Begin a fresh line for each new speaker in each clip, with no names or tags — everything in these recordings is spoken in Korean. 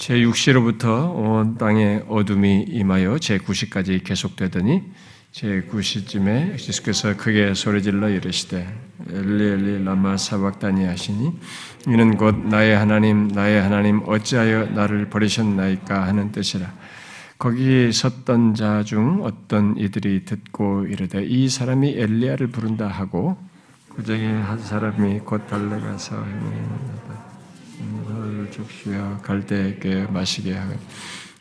제6시로부터 온 땅에 어둠이 임하여 제9시까지 계속되더니 제9시쯤에 예수께서 크게 소리질러 이르시되 엘리 엘리 라마 사박다니 하시니 이는 곧 나의 하나님 나의 하나님 어찌하여 나를 버리셨나이까 하는 뜻이라. 거기 섰던 자 중 어떤 이들이 듣고 이르되 이 사람이 엘리야를 부른다 하고 그 중에 한 사람이 곧 달려가서 죽시어 갈대에게 마시게 하고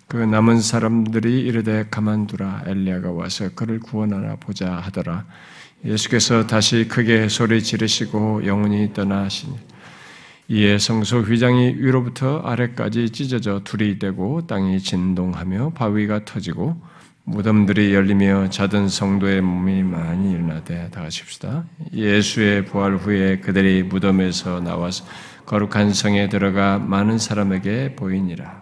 그 남은 사람들이 이르되 가만두라 엘리야가 와서 그를 구원하나 보자 하더라 예수께서 다시 크게 소리 지르시고 영원히 떠나시니 이에 성소 휘장이 위로부터 아래까지 찢어져 둘이 되고 땅이 진동하며 바위가 터지고 무덤들이 열리며 자든 성도의 몸이 많이 일어나되 다 같이 봅시다. 예수의 부활 후에 그들이 무덤에서 나와서 거룩한 성에 들어가 많은 사람에게 보이니라.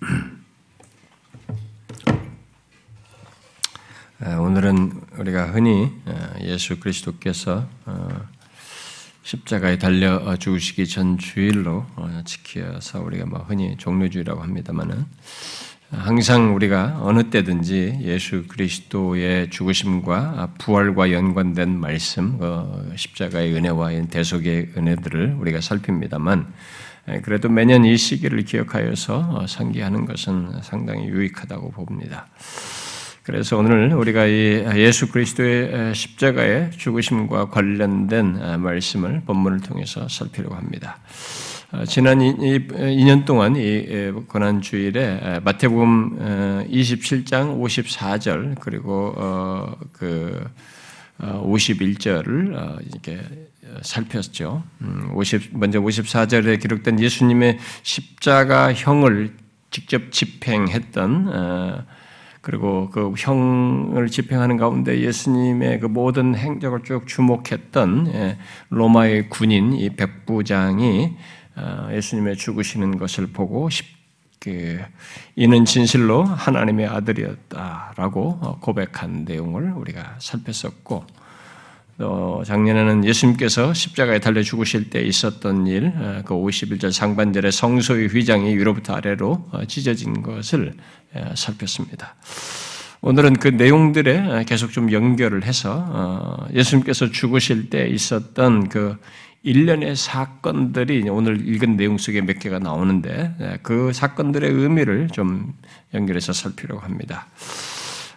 아, 오늘은 우리가 흔히 아, 예수 그리스도께서 어, 십자가에 달려 죽으시기 전 주일로 어, 지켜서 우리가 뭐 흔히 종료주의라고 합니다만은 항상 우리가 어느 때든지 예수 그리스도의 죽으심과 부활과 연관된 말씀, 어, 십자가의 은혜와 대속의 은혜들을 우리가 살핍니다만 그래도 매년 이 시기를 기억하여서 상기하는 것은 상당히 유익하다고 봅니다. 그래서 오늘 우리가 이 예수 그리스도의 십자가의 죽으심과 관련된 말씀을 본문을 통해서 살피려고 합니다. 어, 지난 2년 동안 이 고난 주일에 마태복음 27장 54절 그리고 어, 그 51절을 어, 이렇게 살폈죠. 50 음, 먼저 54절에 기록된 예수님의 십자가 형을 직접 집행했던 그리고 그 형을 집행하는 가운데 예수님의 그 모든 행적을 쭉 주목했던 예, 로마의 군인 이 백부장이 어, 예수님의 죽으시는 것을 보고 그 이는 진실로 하나님의 아들이었다라고 고백한 내용을 우리가 살폈었고 또 작년에는 예수님께서 십자가에 달려 죽으실 때 있었던 일, 어, 그 51절 상반절의 성소의 휘장이 위로부터 아래로 어, 찢어진 것을 살폈습니다. 오늘은 그 내용들에 계속 좀 연결을 해서 어, 예수님께서 죽으실 때 있었던 그 일련의 사건들이 오늘 읽은 내용 속에 몇 개가 나오는데 그 사건들의 의미를 좀 연결해서 살피려고 합니다.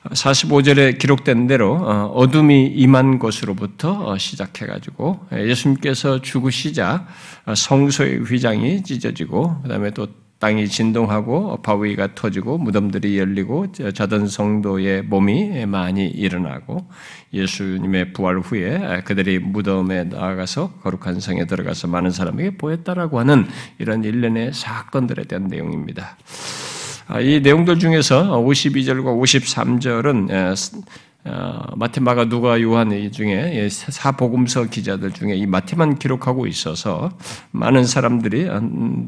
45절에 기록된 대로 어, 어둠이 임한 곳으로부터 어, 시작해가지고 예, 예수님께서 죽으시자 어, 성소의 휘장이 찢어지고 그다음에 또 땅이 진동하고 바위가 터지고 무덤들이 열리고 자던 성도의 몸이 많이 일어나고 예수님의 부활 후에 그들이 무덤에 나아가서 거룩한 성에 들어가서 많은 사람에게 보였다라고 하는 이런 일련의 사건들에 대한 내용입니다. 아, 이 내용들 중에서 52절과 53절은 어, 마테, 마가, 누가, 요한 이 중에 사복음서 기자들 중에 이 마테만 기록하고 있어서 많은 사람들이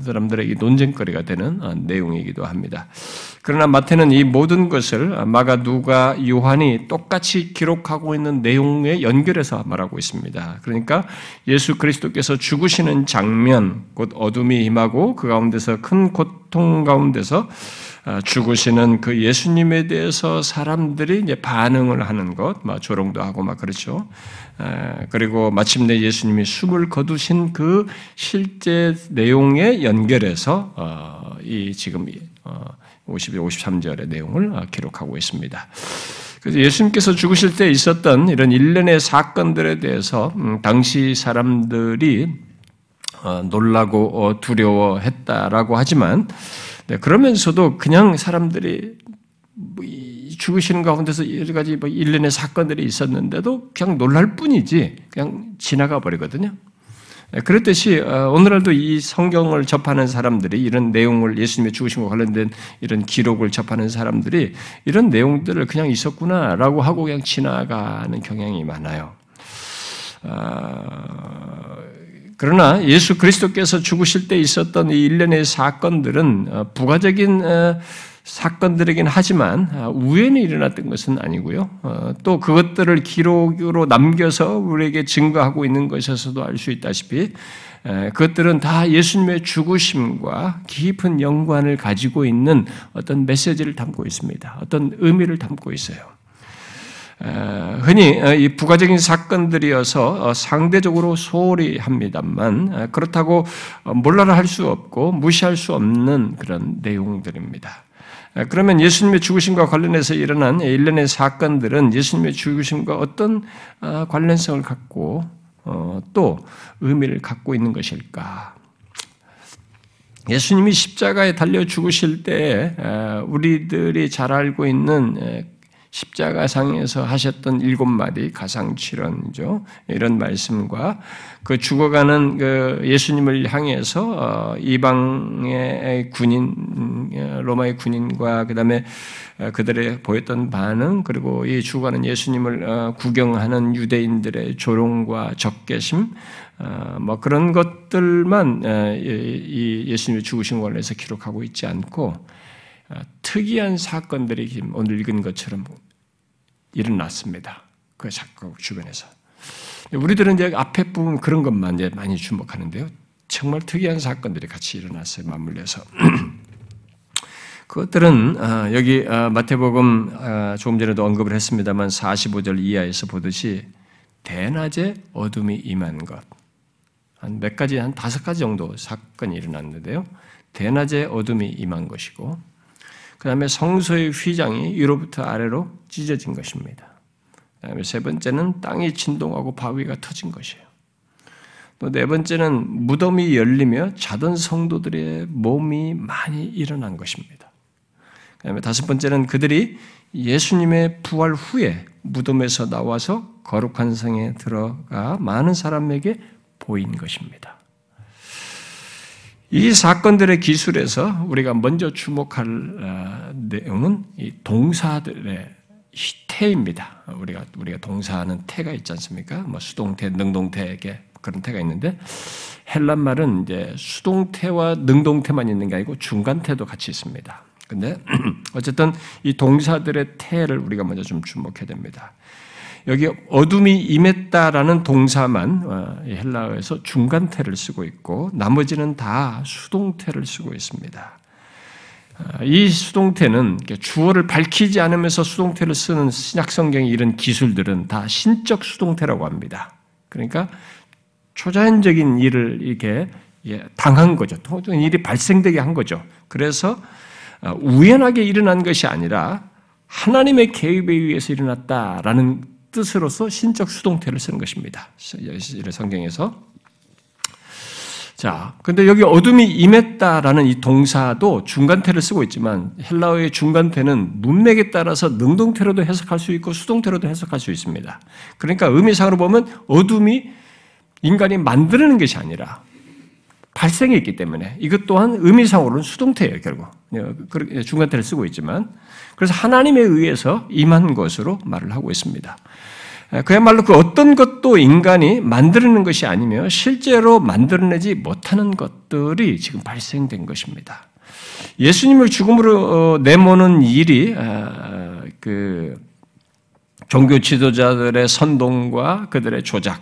사람들에게 논쟁거리가 되는 어, 내용이기도 합니다. 그러나 마테는 이 모든 것을 마가, 누가, 요한이 똑같이 기록하고 있는 내용에 연결해서 말하고 있습니다. 그러니까 예수 그리스도께서 죽으시는 장면, 곧 어둠이 임하고 그 가운데서 큰 고통 가운데서 아, 죽으시는 그 예수님에 대해서 사람들이 이제 반응을 하는 것, 막 조롱도 하고 막 그렇죠. 아, 그리고 마침내 예수님이 숨을 거두신 그 실제 내용에 연결해서 어, 이 지금 50, 53절의 내용을 어, 기록하고 있습니다. 그래서 예수님께서 죽으실 때 있었던 이런 일련의 사건들에 대해서 음, 당시 사람들이 어, 놀라고 두려워했다라고 하지만 네, 그러면서도 그냥 사람들이 뭐 죽으시는 가운데서 여러 가지 뭐 일련의 사건들이 있었는데도 그냥 놀랄 뿐이지 그냥 지나가 버리거든요. 네, 그렇듯이 어, 오늘날도 이 성경을 접하는 사람들이 이런 내용을 예수님의 죽으심과 관련된 이런 기록을 접하는 사람들이 이런 내용들을 그냥 있었구나라고 하고 그냥 지나가는 경향이 많아요. 아, 그러나 예수 그리스도께서 죽으실 때 있었던 이 일련의 사건들은 어, 부가적인 어, 사건들이긴 하지만 어, 우연히 일어났던 것은 아니고요. 또 그것들을 기록으로 남겨서 우리에게 증거하고 있는 것에서도 알 수 있다시피 그것들은 다 예수님의 죽으심과 깊은 연관을 가지고 있는 어떤 메시지를 담고 있습니다. 어떤 의미를 담고 있어요. 흔히 어, 이 부가적인 사건들이어서 어, 상대적으로 소홀히 합니다만 그렇다고 몰라라 할 수 없고 무시할 수 없는 그런 내용들입니다. 그러면 예수님의 죽으심과 관련해서 일어난 일련의 사건들은 예수님의 죽으심과 어떤 관련성을 갖고 어, 또 의미를 갖고 있는 것일까? 예수님이 십자가에 달려 죽으실 때 우리들이 잘 알고 있는 십자가상에서 하셨던 일곱 마디 가상칠언이죠. 이런 말씀과 그 죽어가는 그 예수님을 향해서 어, 이방의 군인 로마의 군인과 그다음에 그들의 보였던 반응 그리고 이 죽어가는 예수님을 어, 구경하는 유대인들의 조롱과 적개심 어, 뭐 그런 것들만 이 예수님의 죽으신 관련해서 기록하고 있지 않고 특이한 사건들이 오늘 읽은 것처럼 일어났습니다. 그 사건 주변에서. 우리들은 이제 앞에 부분 그런 것만 이제 많이 주목하는데요. 정말 특이한 사건들이 같이 일어났어요. 맞물려서. 그것들은 아, 여기 아, 마태복음 아, 조금 전에도 언급을 했습니다만 45절 이하에서 보듯이 대낮에 어둠이 임한 것. 한 몇 가지, 한 다섯 가지 정도 사건이 일어났는데요. 대낮에 어둠이 임한 것이고, 그 다음에 성소의 휘장이 위로부터 아래로 찢어진 것입니다. 그 다음에 세 번째는 땅이 진동하고 바위가 터진 것이에요. 또 네 번째는 무덤이 열리며 자던 성도들의 몸이 많이 일어난 것입니다. 그 다음에 다섯 번째는 그들이 예수님의 부활 후에 무덤에서 나와서 거룩한 성에 들어가 많은 사람에게 보인 것입니다. 이 사건들의 기술에서 우리가 먼저 주목할 어, 내용은 이 동사들의 태입니다. 우리가 우리가 동사하는 태가 있지 않습니까? 뭐 수동태, 능동태에 그런 태가 있는데 헬란 말은 이제 수동태와 능동태만 있는 게 아니고 중간태도 같이 있습니다. 근데 어쨌든 이 동사들의 태를 우리가 먼저 좀 주목해야 됩니다. 여기 어둠이 임했다라는 동사만 어, 헬라어에서 중간태를 쓰고 있고 나머지는 다 수동태를 쓰고 있습니다. 어, 이 수동태는 주어를 밝히지 않으면서 수동태를 쓰는 신약 성경의 이런 기술들은 다 신적 수동태라고 합니다. 그러니까 초자연적인 일을 이렇게 당한 거죠. 일이 발생되게 한 거죠. 그래서 어, 우연하게 일어난 것이 아니라 하나님의 계획에 의해서 일어났다라는 뜻으로서 신적 수동태를 쓰는 것입니다. 성경에서. 자, 근데 여기 어둠이 임했다라는 이 동사도 중간태를 쓰고 있지만 헬라어의 중간태는 문맥에 따라서 능동태로도 해석할 수 있고 수동태로도 해석할 수 있습니다. 그러니까 의미상으로 보면 어둠이 인간이 만드는 것이 아니라 발생했기 때문에 이것 또한 의미상으로는 수동태예요, 결국. 중간태를 쓰고 있지만 그래서 하나님에 의해서 임한 것으로 말을 하고 있습니다. 그야말로 그 어떤 것도 인간이 만들어낸 것이 아니며 실제로 만들어내지 못하는 것들이 지금 발생된 것입니다. 예수님을 죽음으로 어, 내모는 일이 아, 그 종교 지도자들의 선동과 그들의 조작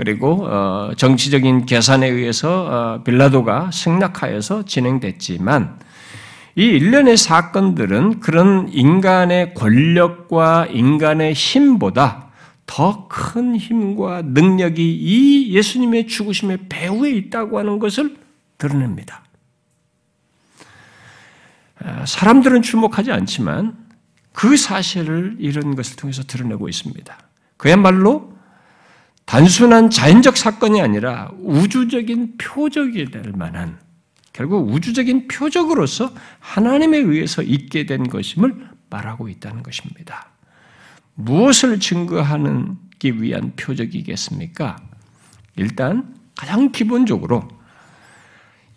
그리고 어, 정치적인 계산에 의해서 어, 빌라도가 승낙하여서 진행됐지만 이 일련의 사건들은 그런 인간의 권력과 인간의 힘보다 더 큰 힘과 능력이 이 예수님의 죽으심의 배후에 있다고 하는 것을 드러냅니다. 아, 사람들은 주목하지 않지만 그 사실을 이런 것을 통해서 드러내고 있습니다. 그야말로 단순한 자연적 사건이 아니라 우주적인 표적이 될 만한 결국 우주적인 표적으로서 하나님에 의해서 있게 된 것임을 말하고 있다는 것입니다. 무엇을 증거하기 위한 표적이겠습니까? 일단 가장 기본적으로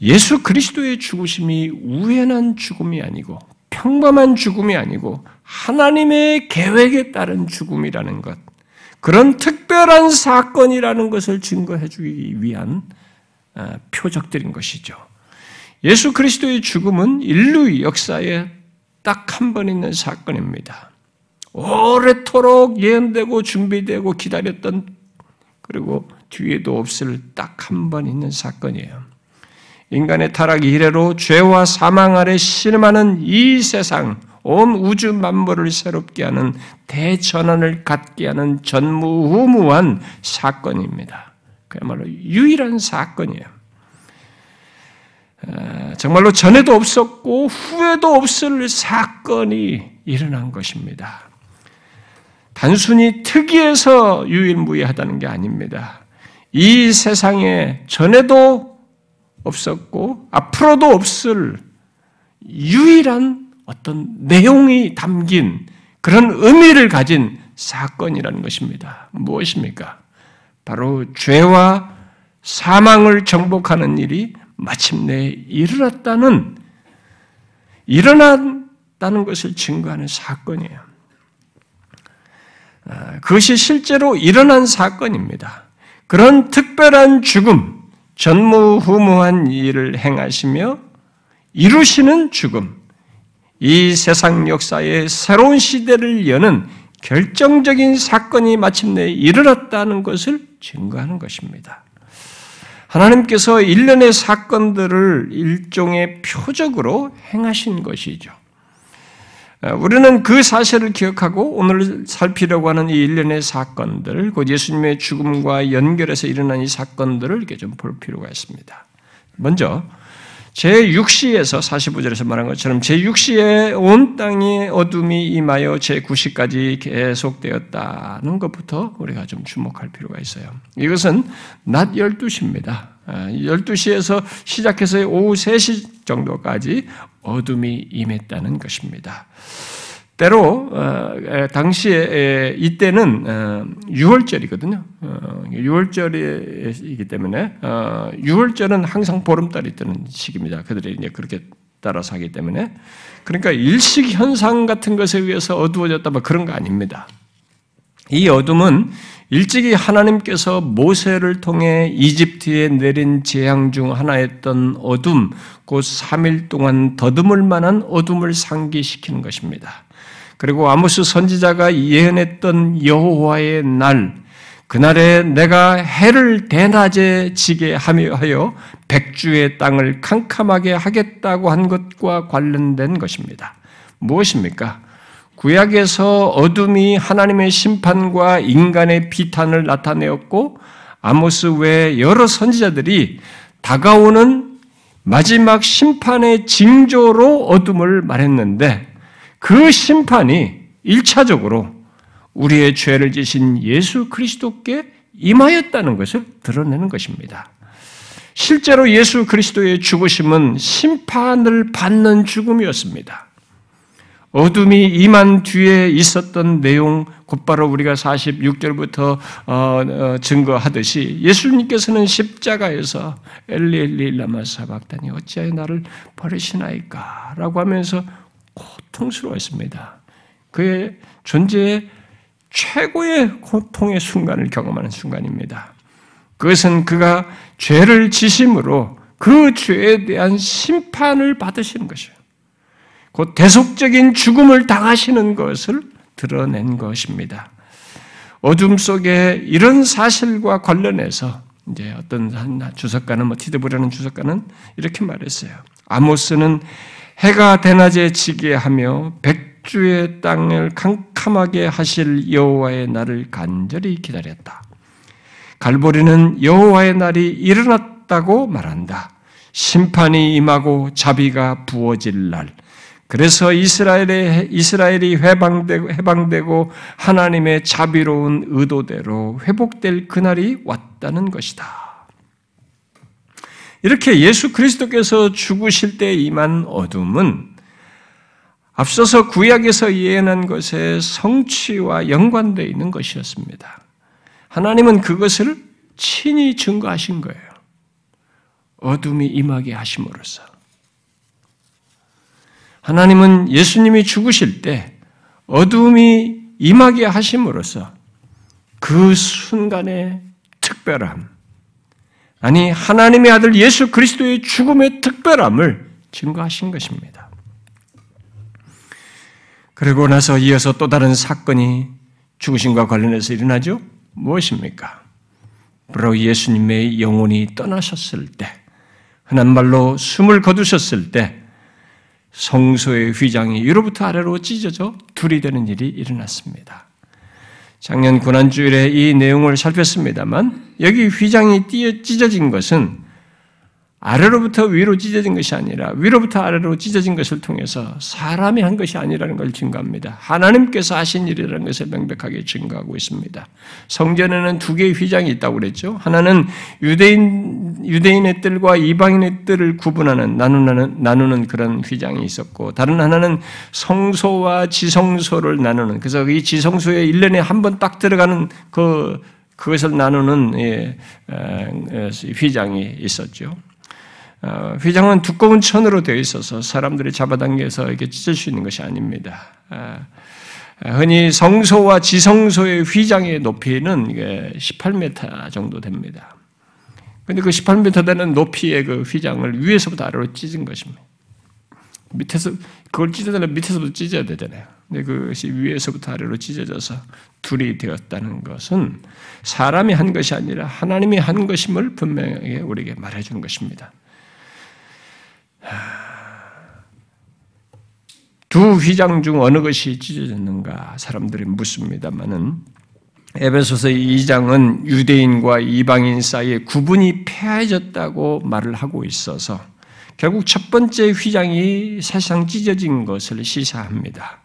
예수 그리스도의 죽으심이 우연한 죽음이 아니고 평범한 죽음이 아니고 하나님의 계획에 따른 죽음이라는 것, 그런 특별한 사건이라는 것을 증거해 주기 위한 어, 표적들인 것이죠. 예수 그리스도의 죽음은 인류 역사에 딱 한 번 있는 사건입니다. 오래도록 예언되고 준비되고 기다렸던 그리고 뒤에도 없을 딱 한 번 있는 사건이에요. 인간의 타락 이래로 죄와 사망 아래 신음하는 이 세상, 온 우주 만물을 새롭게 하는 대전환을 갖게 하는 전무후무한 사건입니다. 그야말로 유일한 사건이에요. 정말로 전에도 없었고 후에도 없을 사건이 일어난 것입니다. 단순히 특이해서 유일무이하다는 게 아닙니다. 이 세상에 전에도 없었고 앞으로도 없을 유일한 어떤 내용이 담긴 그런 의미를 가진 사건이라는 것입니다. 무엇입니까? 바로 죄와 사망을 정복하는 일이 마침내 일어났다는 일어났다는 것을 증거하는 사건이에요. 아, 그것이 실제로 일어난 사건입니다. 그런 특별한 죽음, 전무후무한 일을 행하시며 이루시는 죽음, 이 세상 역사의 새로운 시대를 여는 결정적인 사건이 마침내 일어났다는 것을 증거하는 것입니다. 하나님께서 일련의 사건들을 일종의 표적으로 행하신 것이죠. 우리는 그 사실을 기억하고 오늘 살피려고 하는 이 일련의 사건들, 곧 예수님의 죽음과 연결해서 일어난 이 사건들을 이렇게 좀 볼 필요가 있습니다. 먼저 제6시에서 45절에서 말한 것처럼 제6시에 온 땅에 어둠이 임하여 제9시까지 계속되었다는 것부터 우리가 좀 주목할 필요가 있어요. 이것은 낮 12시입니다. 12시에서 아, 시작해서 오후 3시 정도까지 어둠이 임했다는 것입니다. 때로 어, 당시에 이때는 6월절이거든요. 어, 6월절이기 어, 때문에 6월절은 항상 보름달이 뜨는 시기입니다. 그들이 이제 그렇게 따라서 하기 때문에 그러니까 일식 현상 같은 것에 의해서 어두워졌다 뭐 그런 거 아닙니다. 이 어둠은 일찍이 하나님께서 모세를 통해 이집트에 내린 재앙 중 하나였던 어둠, 곧 3일 동안 더듬을 만한 어둠을 상기시키는 것입니다. 그리고 아모스 선지자가 예언했던 여호와의 날, 그날에 내가 해를 대낮에 지게 하여 백주의 땅을 캄캄하게 하겠다고 한 것과 관련된 것입니다. 무엇입니까? 구약에서 어둠이 하나님의 심판과 인간의 비탄을 나타내었고 아모스 외 여러 선지자들이 다가오는 마지막 심판의 징조로 어둠을 말했는데 그 심판이 1차적으로 우리의 죄를 지신 예수 그리스도께 임하였다는 것을 드러내는 것입니다. 실제로 예수 그리스도의 죽으심은 심판을 받는 죽음이었습니다. 어둠이 임한 뒤에 있었던 내용 곧바로 우리가 46절부터 어, 어, 증거하듯이 예수님께서는 십자가에서 엘리 엘리 라마 사박다니 어찌하여 나를 버리시나이까 라고 하면서 고통스러웠습니다. 그의 존재의 최고의 고통의 순간을 경험하는 순간입니다. 그것은 그가 죄를 지심으로 그 죄에 대한 심판을 받으시는 것이에요. 곧 대속적인 죽음을 당하시는 것을 드러낸 것입니다. 어둠 속에 이런 사실과 관련해서 이제 어떤 주석가는 뭐 티드브라는 주석가는 이렇게 말했어요. 아모스는 해가 대낮에 지게 하며 백주의 땅을 캄캄하게 하실 여호와의 날을 간절히 기다렸다. 갈보리는 여호와의 날이 일어났다고 말한다. 심판이 임하고 자비가 부어질 날, 그래서 이스라엘의, 이스라엘이 해방되고, 해방되고 하나님의 자비로운 의도대로 회복될 그날이 왔다는 것이다. 이렇게 예수 그리스도께서 죽으실 때 임한 어둠은 앞서서 구약에서 예언한 것의 성취와 연관되어 있는 것이었습니다. 하나님은 그것을 친히 증거하신 거예요. 어둠이 임하게 하심으로써. 하나님은 예수님이 죽으실 때 어둠이 임하게 하심으로써 그 순간의 특별함, 아니, 하나님의 아들 예수 그리스도의 죽음의 특별함을 증거하신 것입니다. 그리고 나서 이어서 또 다른 사건이 죽으심과 관련해서 일어나죠? 무엇입니까? 바로 예수님의 영혼이 떠나셨을 때, 흔한 말로 숨을 거두셨을 때, 성소의 휘장이 위로부터 아래로 찢어져 둘이 되는 일이 일어났습니다. 작년 고난주일에 이 내용을 살폈습니다만, 여기 휘장이 찢어진 것은 아래로부터 위로 찢어진 것이 아니라 위로부터 아래로 찢어진 것을 통해서 사람이 한 것이 아니라는 걸 증거합니다. 하나님께서 하신 일이라는 것을 명백하게 증거하고 있습니다. 성전에는 두 개의 휘장이 있다고 그랬죠. 하나는 유대인 유대인의 뜰과 이방인의 뜰을 구분하는 나누는 나누는 그런 휘장이 있었고 다른 하나는 성소와 지성소를 나누는 그래서 이 지성소에 1년에 한 번 딱 들어가는 그 그것을 나누는 예, 휘장이 있었죠. 어, 휘장은 두꺼운 천으로 되어 있어서 사람들이 잡아당겨서 이렇게 찢을 수 있는 것이 아닙니다. 아, 흔히 성소와 지성소의 휘장의 높이는 18m 정도 됩니다. 근데 그 18m 되는 높이의 그 휘장을 위에서부터 아래로 찢은 것입니다. 밑에서, 그걸 찢어달면 밑에서부터 찢어야 되잖아요. 근데 그것이 위에서부터 아래로 찢어져서 둘이 되었다는 것은 사람이 한 것이 아니라 하나님이 한 것임을 분명하게 우리에게 말해주는 것입니다. 두 휘장 중 어느 것이 찢어졌는가 사람들이 묻습니다만은 에베소서 2장은 유대인과 이방인 사이에 구분이 폐해졌다고 말을 하고 있어서 결국 첫 번째 휘장이 사실상 찢어진 것을 시사합니다.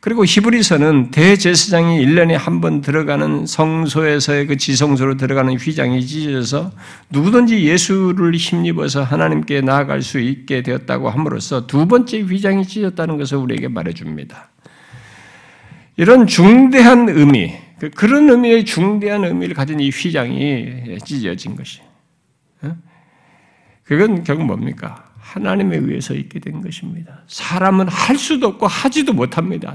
그리고 히브리서는 대제사장이 1년에 한 번 들어가는 성소에서의 그 지성소로 들어가는 휘장이 찢어져서 누구든지 예수를 힘입어서 하나님께 나아갈 수 있게 되었다고 함으로써 두 번째 휘장이 찢어졌다는 것을 우리에게 말해줍니다. 이런 중대한 의미, 그 그런 의미의 중대한 의미를 가진 이 휘장이 찢어진 것이. 어? 그건 결국 뭡니까? 하나님에 의해서 있게 된 것입니다. 사람은 할 수도 없고 하지도 못합니다.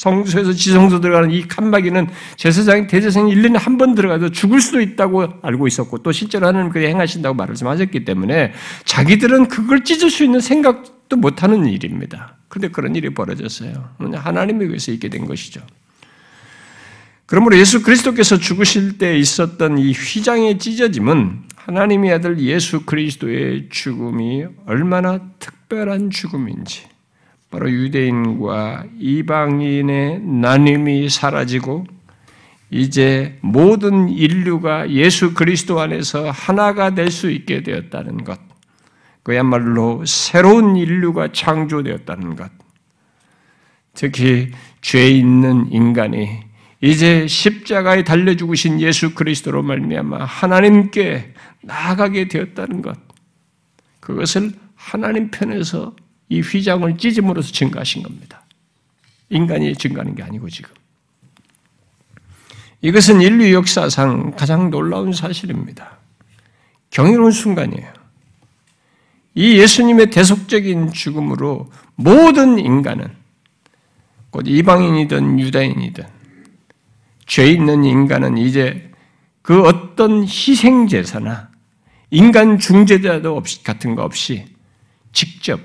성소에서 지성소 들어가는 이 칸막이는 제사장, 대제사장이 1년에 한 번 들어가도 죽을 수도 있다고 알고 있었고 또 실제로 하나님 그게 행하신다고 말씀하셨기 때문에 자기들은 그걸 찢을 수 있는 생각도 못하는 일입니다. 그런데 그런 일이 벌어졌어요. 하나님에 의해서 있게 된 것이죠. 그러므로 예수 그리스도께서 죽으실 때 있었던 이 휘장의 찢어짐은 하나님의 아들 예수 그리스도의 죽음이 얼마나 특별한 죽음인지, 바로 유대인과 이방인의 나눔이 사라지고, 이제 모든 인류가 예수 그리스도 안에서 하나가 될 수 있게 되었다는 것, 그야말로 새로운 인류가 창조되었다는 것, 특히 죄 있는 인간이 이제 십자가에 달려 죽으신 예수 그리스도로 말미암아 하나님께 나아가게 되었다는 것. 그것을 하나님 편에서 이 휘장을 찢음으로써 증가하신 겁니다. 인간이 증가하는 게 아니고 지금. 이것은 인류 역사상 가장 놀라운 사실입니다. 경이로운 순간이에요. 이 예수님의 대속적인 죽음으로 모든 인간은 곧 이방인이든 유다인이든 죄 있는 인간은 이제 그 어떤 희생제사나 인간 중재자도 없이, 같은 거 없이 직접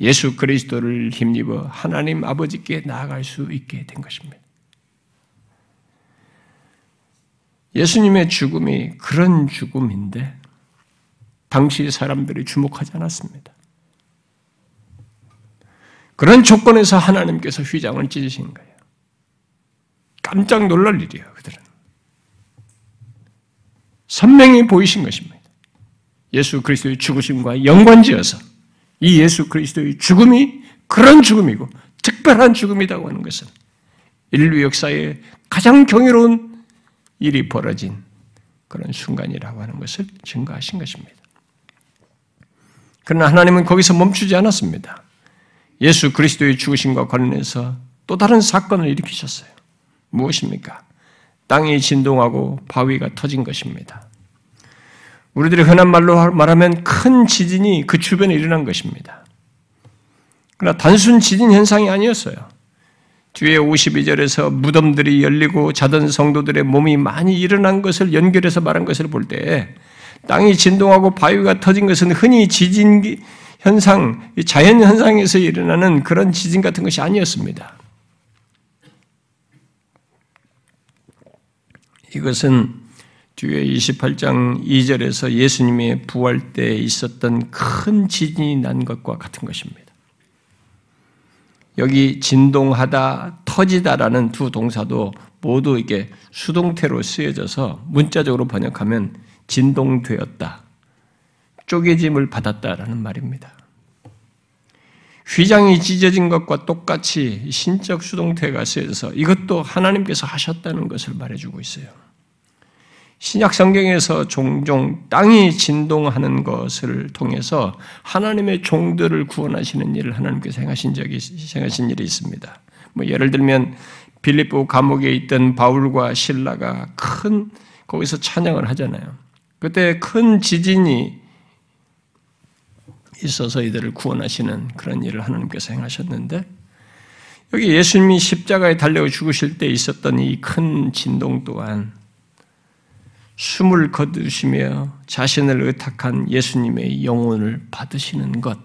예수 그리스도를 힘입어 하나님 아버지께 나아갈 수 있게 된 것입니다. 예수님의 죽음이 그런 죽음인데 당시 사람들이 주목하지 않았습니다. 그런 조건에서 하나님께서 휘장을 찢으신 거예요. 깜짝 놀랄 일이에요, 그들은. 선명히 보이신 것입니다. 예수 그리스도의 죽으심과 연관지어서 이 예수 그리스도의 죽음이 그런 죽음이고 특별한 죽음이라고 하는 것은 인류 역사에 가장 경이로운 일이 벌어진 그런 순간이라고 하는 것을 증거하신 것입니다. 그러나 하나님은 거기서 멈추지 않았습니다. 예수 그리스도의 죽으심과 관련해서 또 다른 사건을 일으키셨어요. 무엇입니까? 땅이 진동하고 바위가 터진 것입니다. 우리들이 흔한 말로 말하면 큰 지진이 그 주변에 일어난 것입니다. 그러나 단순 지진 현상이 아니었어요. 뒤에 52절에서 무덤들이 열리고 자던 성도들의 몸이 많이 일어난 것을 연결해서 말한 것을 볼 때 땅이 진동하고 바위가 터진 것은 흔히 지진 현상, 자연 현상에서 일어나는 그런 지진 같은 것이 아니었습니다. 이것은 뒤에 28장 2절에서 예수님의 부활 때 있었던 큰 지진이 난 것과 같은 것입니다. 여기 진동하다, 터지다라는 두 동사도 모두 이게 수동태로 쓰여져서 문자적으로 번역하면 진동되었다, 쪼개짐을 받았다라는 말입니다. 휘장이 찢어진 것과 똑같이 신적 수동태가 쓰여져서 이것도 하나님께서 하셨다는 것을 말해주고 있어요. 신약 성경에서 종종 땅이 진동하는 것을 통해서 하나님의 종들을 구원하시는 일을 하나님께서 행하신 적이 행하신 일이 있습니다. 뭐 예를 들면 빌립보 감옥에 있던 바울과 신라가 큰 거기서 찬양을 하잖아요. 그때 큰 지진이 있어서 이들을 구원하시는 그런 일을 하나님께서 행하셨는데 여기 예수님이 십자가에 달려 죽으실 때 있었던 이 큰 진동 또한 숨을 거두시며 자신을 의탁한 예수님의 영혼을 받으시는 것,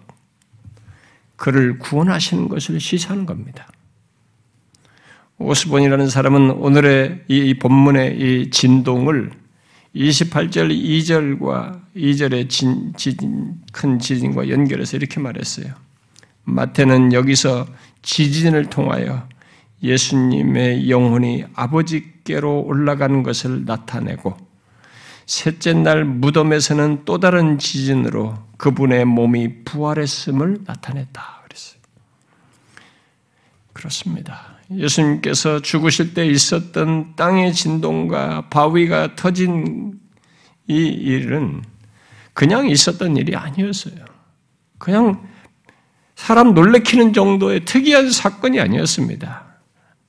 그를 구원하시는 것을 시사하는 겁니다. 오스본이라는 사람은 오늘의 이 본문의 이 진동을 28절 2절과 2절의 진, 진, 큰 지진과 연결해서 이렇게 말했어요. 마태는 여기서 지진을 통하여 예수님의 영혼이 아버지께로 올라가는 것을 나타내고 셋째 날 무덤에서는 또 다른 지진으로 그분의 몸이 부활했음을 나타냈다. 그렇습니다. 예수님께서 죽으실 때 있었던 땅의 진동과 바위가 터진 이 일은 그냥 있었던 일이 아니었어요. 그냥 사람 놀래키는 정도의 특이한 사건이 아니었습니다.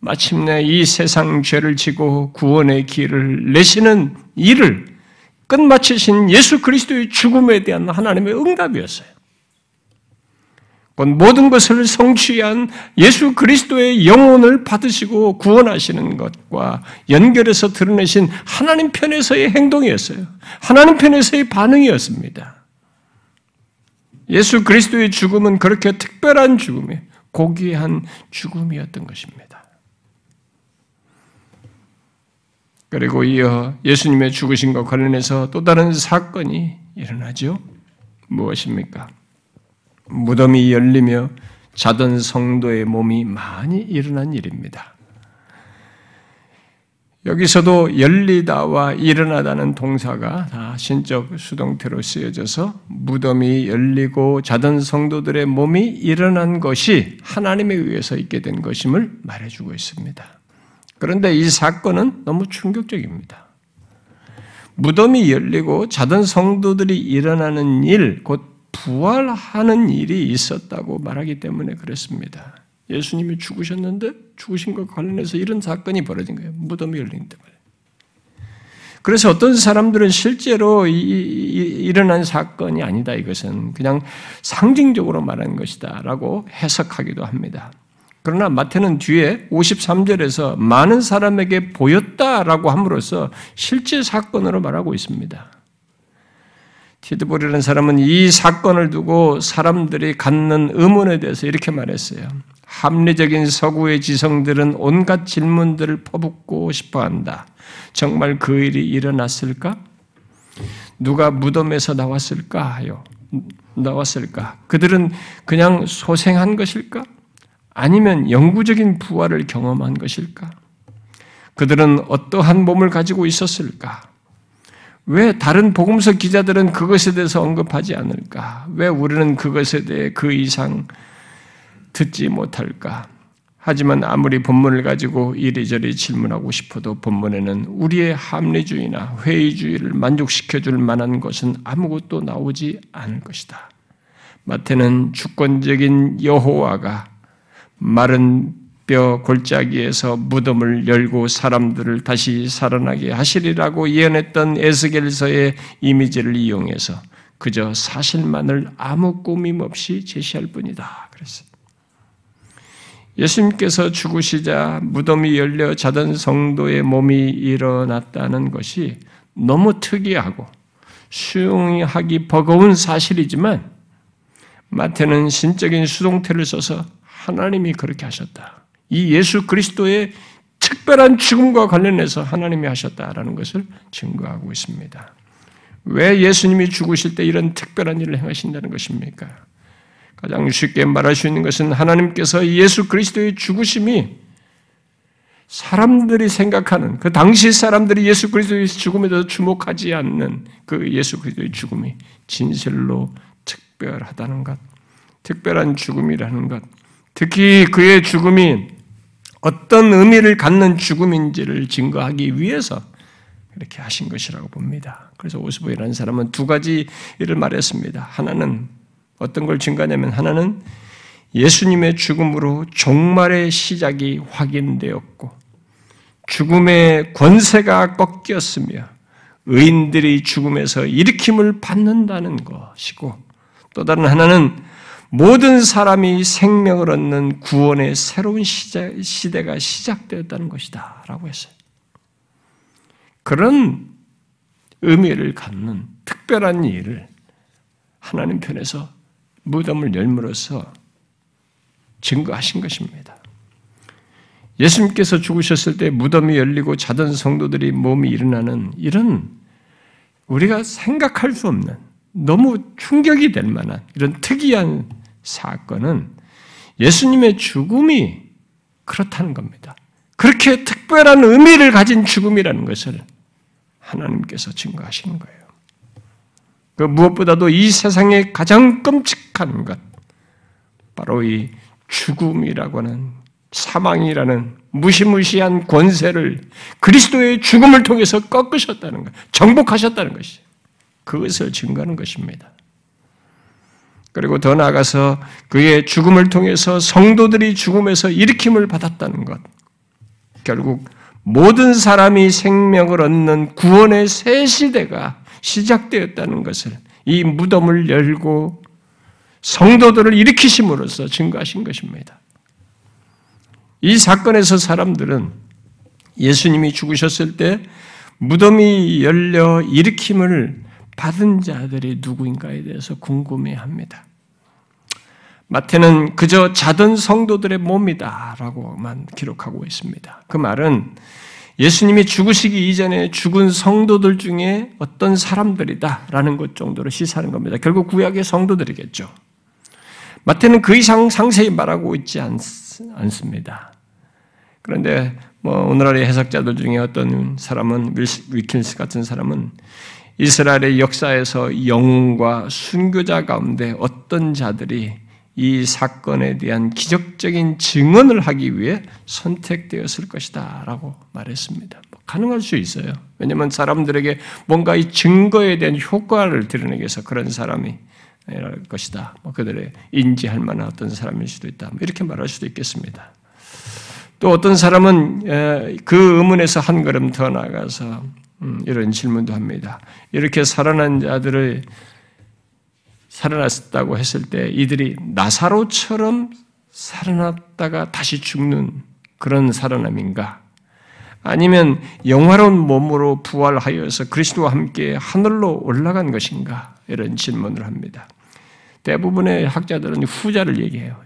마침내 이 세상 죄를 지고 구원의 길을 내시는 일을 끝마치신 예수 그리스도의 죽음에 대한 하나님의 응답이었어요. 모든 것을 성취한 예수 그리스도의 영혼을 받으시고 구원하시는 것과 연결해서 드러내신 하나님 편에서의 행동이었어요. 하나님 편에서의 반응이었습니다. 예수 그리스도의 죽음은 그렇게 특별한 죽음이 고귀한 죽음이었던 것입니다. 그리고 이어 예수님의 죽으신과 관련해서 또 다른 사건이 일어나죠. 무엇입니까? 무덤이 열리며 자던 성도의 몸이 많이 일어난 일입니다. 여기서도 열리다와 일어나다는 동사가 다 신적 수동태로 쓰여져서 무덤이 열리고 자던 성도들의 몸이 일어난 것이 하나님에 의해서 있게 된 것임을 말해주고 있습니다. 그런데 이 사건은 너무 충격적입니다. 무덤이 열리고 자던 성도들이 일어나는 일, 곧 부활하는 일이 있었다고 말하기 때문에 그렇습니다. 예수님이 죽으셨는데 죽으신 것 관련해서 이런 사건이 벌어진 거예요. 무덤이 열린 때문에. 그래서 어떤 사람들은 실제로 이, 이, 일어난 사건이 아니다. 이것은 그냥 상징적으로 말하는 것이다 라고 해석하기도 합니다. 그러나 마태는 뒤에 53절에서 많은 사람에게 보였다라고 함으로써 실제 사건으로 말하고 있습니다. 티드볼이라는 사람은 이 사건을 두고 사람들이 갖는 의문에 대해서 이렇게 말했어요. 합리적인 서구의 지성들은 온갖 질문들을 퍼붓고 싶어 한다. 정말 그 일이 일어났을까? 누가 무덤에서 나왔을까 하여 나왔을까? 그들은 그냥 소생한 것일까? 아니면 영구적인 부활을 경험한 것일까? 그들은 어떠한 몸을 가지고 있었을까? 왜 다른 복음서 기자들은 그것에 대해서 언급하지 않을까? 왜 우리는 그것에 대해 그 이상 듣지 못할까? 하지만 아무리 본문을 가지고 이리저리 질문하고 싶어도 본문에는 우리의 합리주의나 회의주의를 만족시켜 줄 만한 것은 아무것도 나오지 않을 것이다. 마태는 주권적인 여호와가 마른 뼈 골짜기에서 무덤을 열고 사람들을 다시 살아나게 하시리라고 예언했던 에스겔서의 이미지를 이용해서 그저 사실만을 아무 꾸밈 없이 제시할 뿐이다. 그랬어요. 예수님께서 죽으시자 무덤이 열려 자던 성도의 몸이 일어났다는 것이 너무 특이하고 수용하기 버거운 사실이지만 마태는 신적인 수동태를 써서 하나님이 그렇게 하셨다. 이 예수 그리스도의 특별한 죽음과 관련해서 하나님이 하셨다라는 것을 증거하고 있습니다. 왜 예수님이 죽으실 때 이런 특별한 일을 행하신다는 것입니까? 가장 쉽게 말할 수 있는 것은 하나님께서 예수 그리스도의 죽으심이 사람들이 생각하는 그 당시 사람들이 예수 그리스도의 죽음에 대해서 주목하지 않는 그 예수 그리스도의 죽음이 진실로 특별하다는 것, 특별한 죽음이라는 것, 특히 그의 죽음이 어떤 의미를 갖는 죽음인지를 증거하기 위해서 이렇게 하신 것이라고 봅니다. 그래서 오스보이라는 사람은 두 가지 일을 말했습니다. 하나는 어떤 걸 증거하냐면 하나는 예수님의 죽음으로 종말의 시작이 확인되었고 죽음의 권세가 꺾였으며 의인들이 죽음에서 일으킴을 받는다는 것이고 또 다른 하나는 모든 사람이 생명을 얻는 구원의 새로운 시대가 시작되었다는 것이다. 라고 했어요. 그런 의미를 갖는 특별한 일을 하나님 편에서 무덤을 열므로써 증거하신 것입니다. 예수님께서 죽으셨을 때 무덤이 열리고 자던 성도들이 몸이 일어나는 이런 우리가 생각할 수 없는 너무 충격이 될 만한 이런 특이한 사건은 예수님의 죽음이 그렇다는 겁니다. 그렇게 특별한 의미를 가진 죽음이라는 것을 하나님께서 증거하시는 거예요. 그 무엇보다도 이 세상의 가장 끔찍한 것, 바로 이 죽음이라고 하는 사망이라는 무시무시한 권세를 그리스도의 죽음을 통해서 꺾으셨다는 것, 정복하셨다는 것이 그것을 증거하는 것입니다. 그리고 더 나아가서 그의 죽음을 통해서 성도들이 죽음에서 일으킴을 받았다는 것. 결국 모든 사람이 생명을 얻는 구원의 새 시대가 시작되었다는 것을 이 무덤을 열고 성도들을 일으키심으로써 증거하신 것입니다. 이 사건에서 사람들은 예수님이 죽으셨을 때 무덤이 열려 일으킴을 받은 자들이 누구인가에 대해서 궁금해합니다. 마태는 그저 자던 성도들의 몸이다라고만 기록하고 있습니다. 그 말은 예수님이 죽으시기 이전에 죽은 성도들 중에 어떤 사람들이다라는 것 정도로 시사하는 겁니다. 결국 구약의 성도들이겠죠. 마태는 그 이상 상세히 말하고 있지 않, 습니다 그런데 뭐 오늘날의 해석자들 중에 어떤 사람은 위킨스 같은 사람은 이스라엘의 역사에서 영웅과 순교자 가운데 어떤 자들이 이 사건에 대한 기적적인 증언을 하기 위해 선택되었을 것이다 라고 말했습니다. 뭐 가능할 수 있어요. 왜냐하면 사람들에게 뭔가 이 증거에 대한 효과를 드러내기 위해서 그런 사람이 것이다. 뭐 그들의 인지할 만한 어떤 사람일 수도 있다. 뭐 이렇게 말할 수도 있겠습니다. 또 어떤 사람은 그 의문에서 한 걸음 더 나가서 음, 이런 질문도 합니다. 이렇게 살아난 자들을 살아났다고 했을 때 이들이 나사로처럼 살아났다가 다시 죽는 그런 살아남인가? 아니면 영화로운 몸으로 부활하여서 그리스도와 함께 하늘로 올라간 것인가? 이런 질문을 합니다. 대부분의 학자들은 후자를 얘기해요.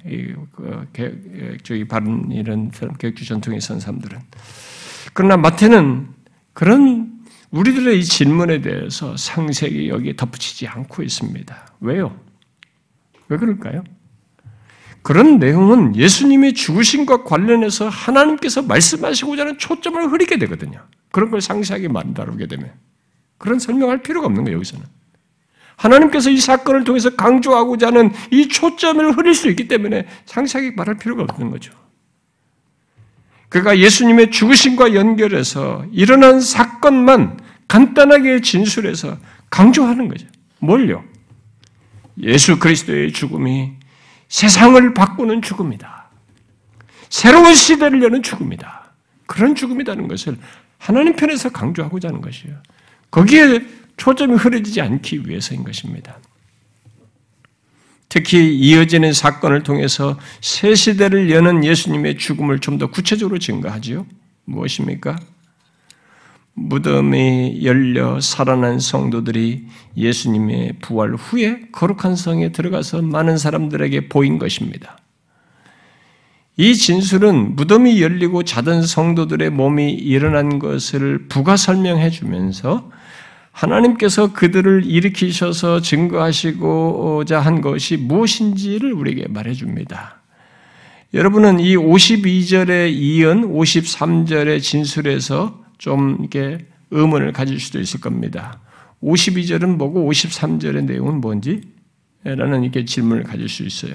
그, 저기 바른 이런 교육주 전통에 선 사람들은. 그러나 마태는 그런 우리들의 이 질문에 대해서 상세히 여기에 덧붙이지 않고 있습니다. 왜요? 왜 그럴까요? 그런 내용은 예수님의 죽으심과 관련해서 하나님께서 말씀하시고자 하는 초점을 흐리게 되거든요. 그런 걸 상세하게 다루게 되면. 그런 설명할 필요가 없는 거예요, 여기서는. 하나님께서 이 사건을 통해서 강조하고자 하는 이 초점을 흐릴 수 있기 때문에 상세하게 말할 필요가 없는 거죠. 그가 예수님의 죽으심과 연결해서 일어난 사건만 간단하게 진술해서 강조하는 거죠. 뭘요? 예수 그리스도의 죽음이 세상을 바꾸는 죽음이다. 새로운 시대를 여는 죽음이다. 그런 죽음이라는 것을 하나님 편에서 강조하고자 하는 것이에요. 거기에 초점이 흐려지지 않기 위해서인 것입니다. 특히 이어지는 사건을 통해서 새 시대를 여는 예수님의 죽음을 좀 더 구체적으로 증거하지요. 무엇입니까? 무덤이 열려 살아난 성도들이 예수님의 부활 후에 거룩한 성에 들어가서 많은 사람들에게 보인 것입니다. 이 진술은 무덤이 열리고 자던 성도들의 몸이 일어난 것을 부가 설명해 주면서 하나님께서 그들을 일으키셔서 증거하시고자 한 것이 무엇인지를 우리에게 말해 줍니다. 여러분은 이 52절에 이은 53절의 진술에서 좀 이렇게 의문을 가질 수도 있을 겁니다. 52절은 뭐고 53절의 내용은 뭔지? 라는 이렇게 질문을 가질 수 있어요.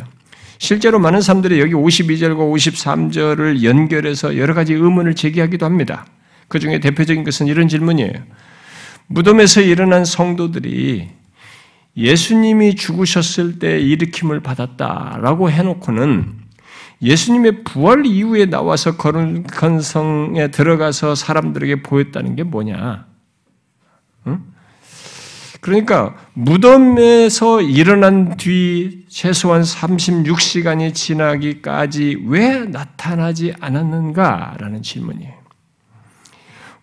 실제로 많은 사람들이 여기 52절과 53절을 연결해서 여러 가지 의문을 제기하기도 합니다. 그 중에 대표적인 것은 이런 질문이에요. 무덤에서 일어난 성도들이 예수님이 죽으셨을 때 일으킴을 받았다라고 해놓고는 예수님의 부활 이후에 나와서 거룩한 성에 들어가서 사람들에게 보였다는 게 뭐냐? 응? 그러니까 무덤에서 일어난 뒤 최소한 36시간이 지나기까지 왜 나타나지 않았는가라는 질문이에요.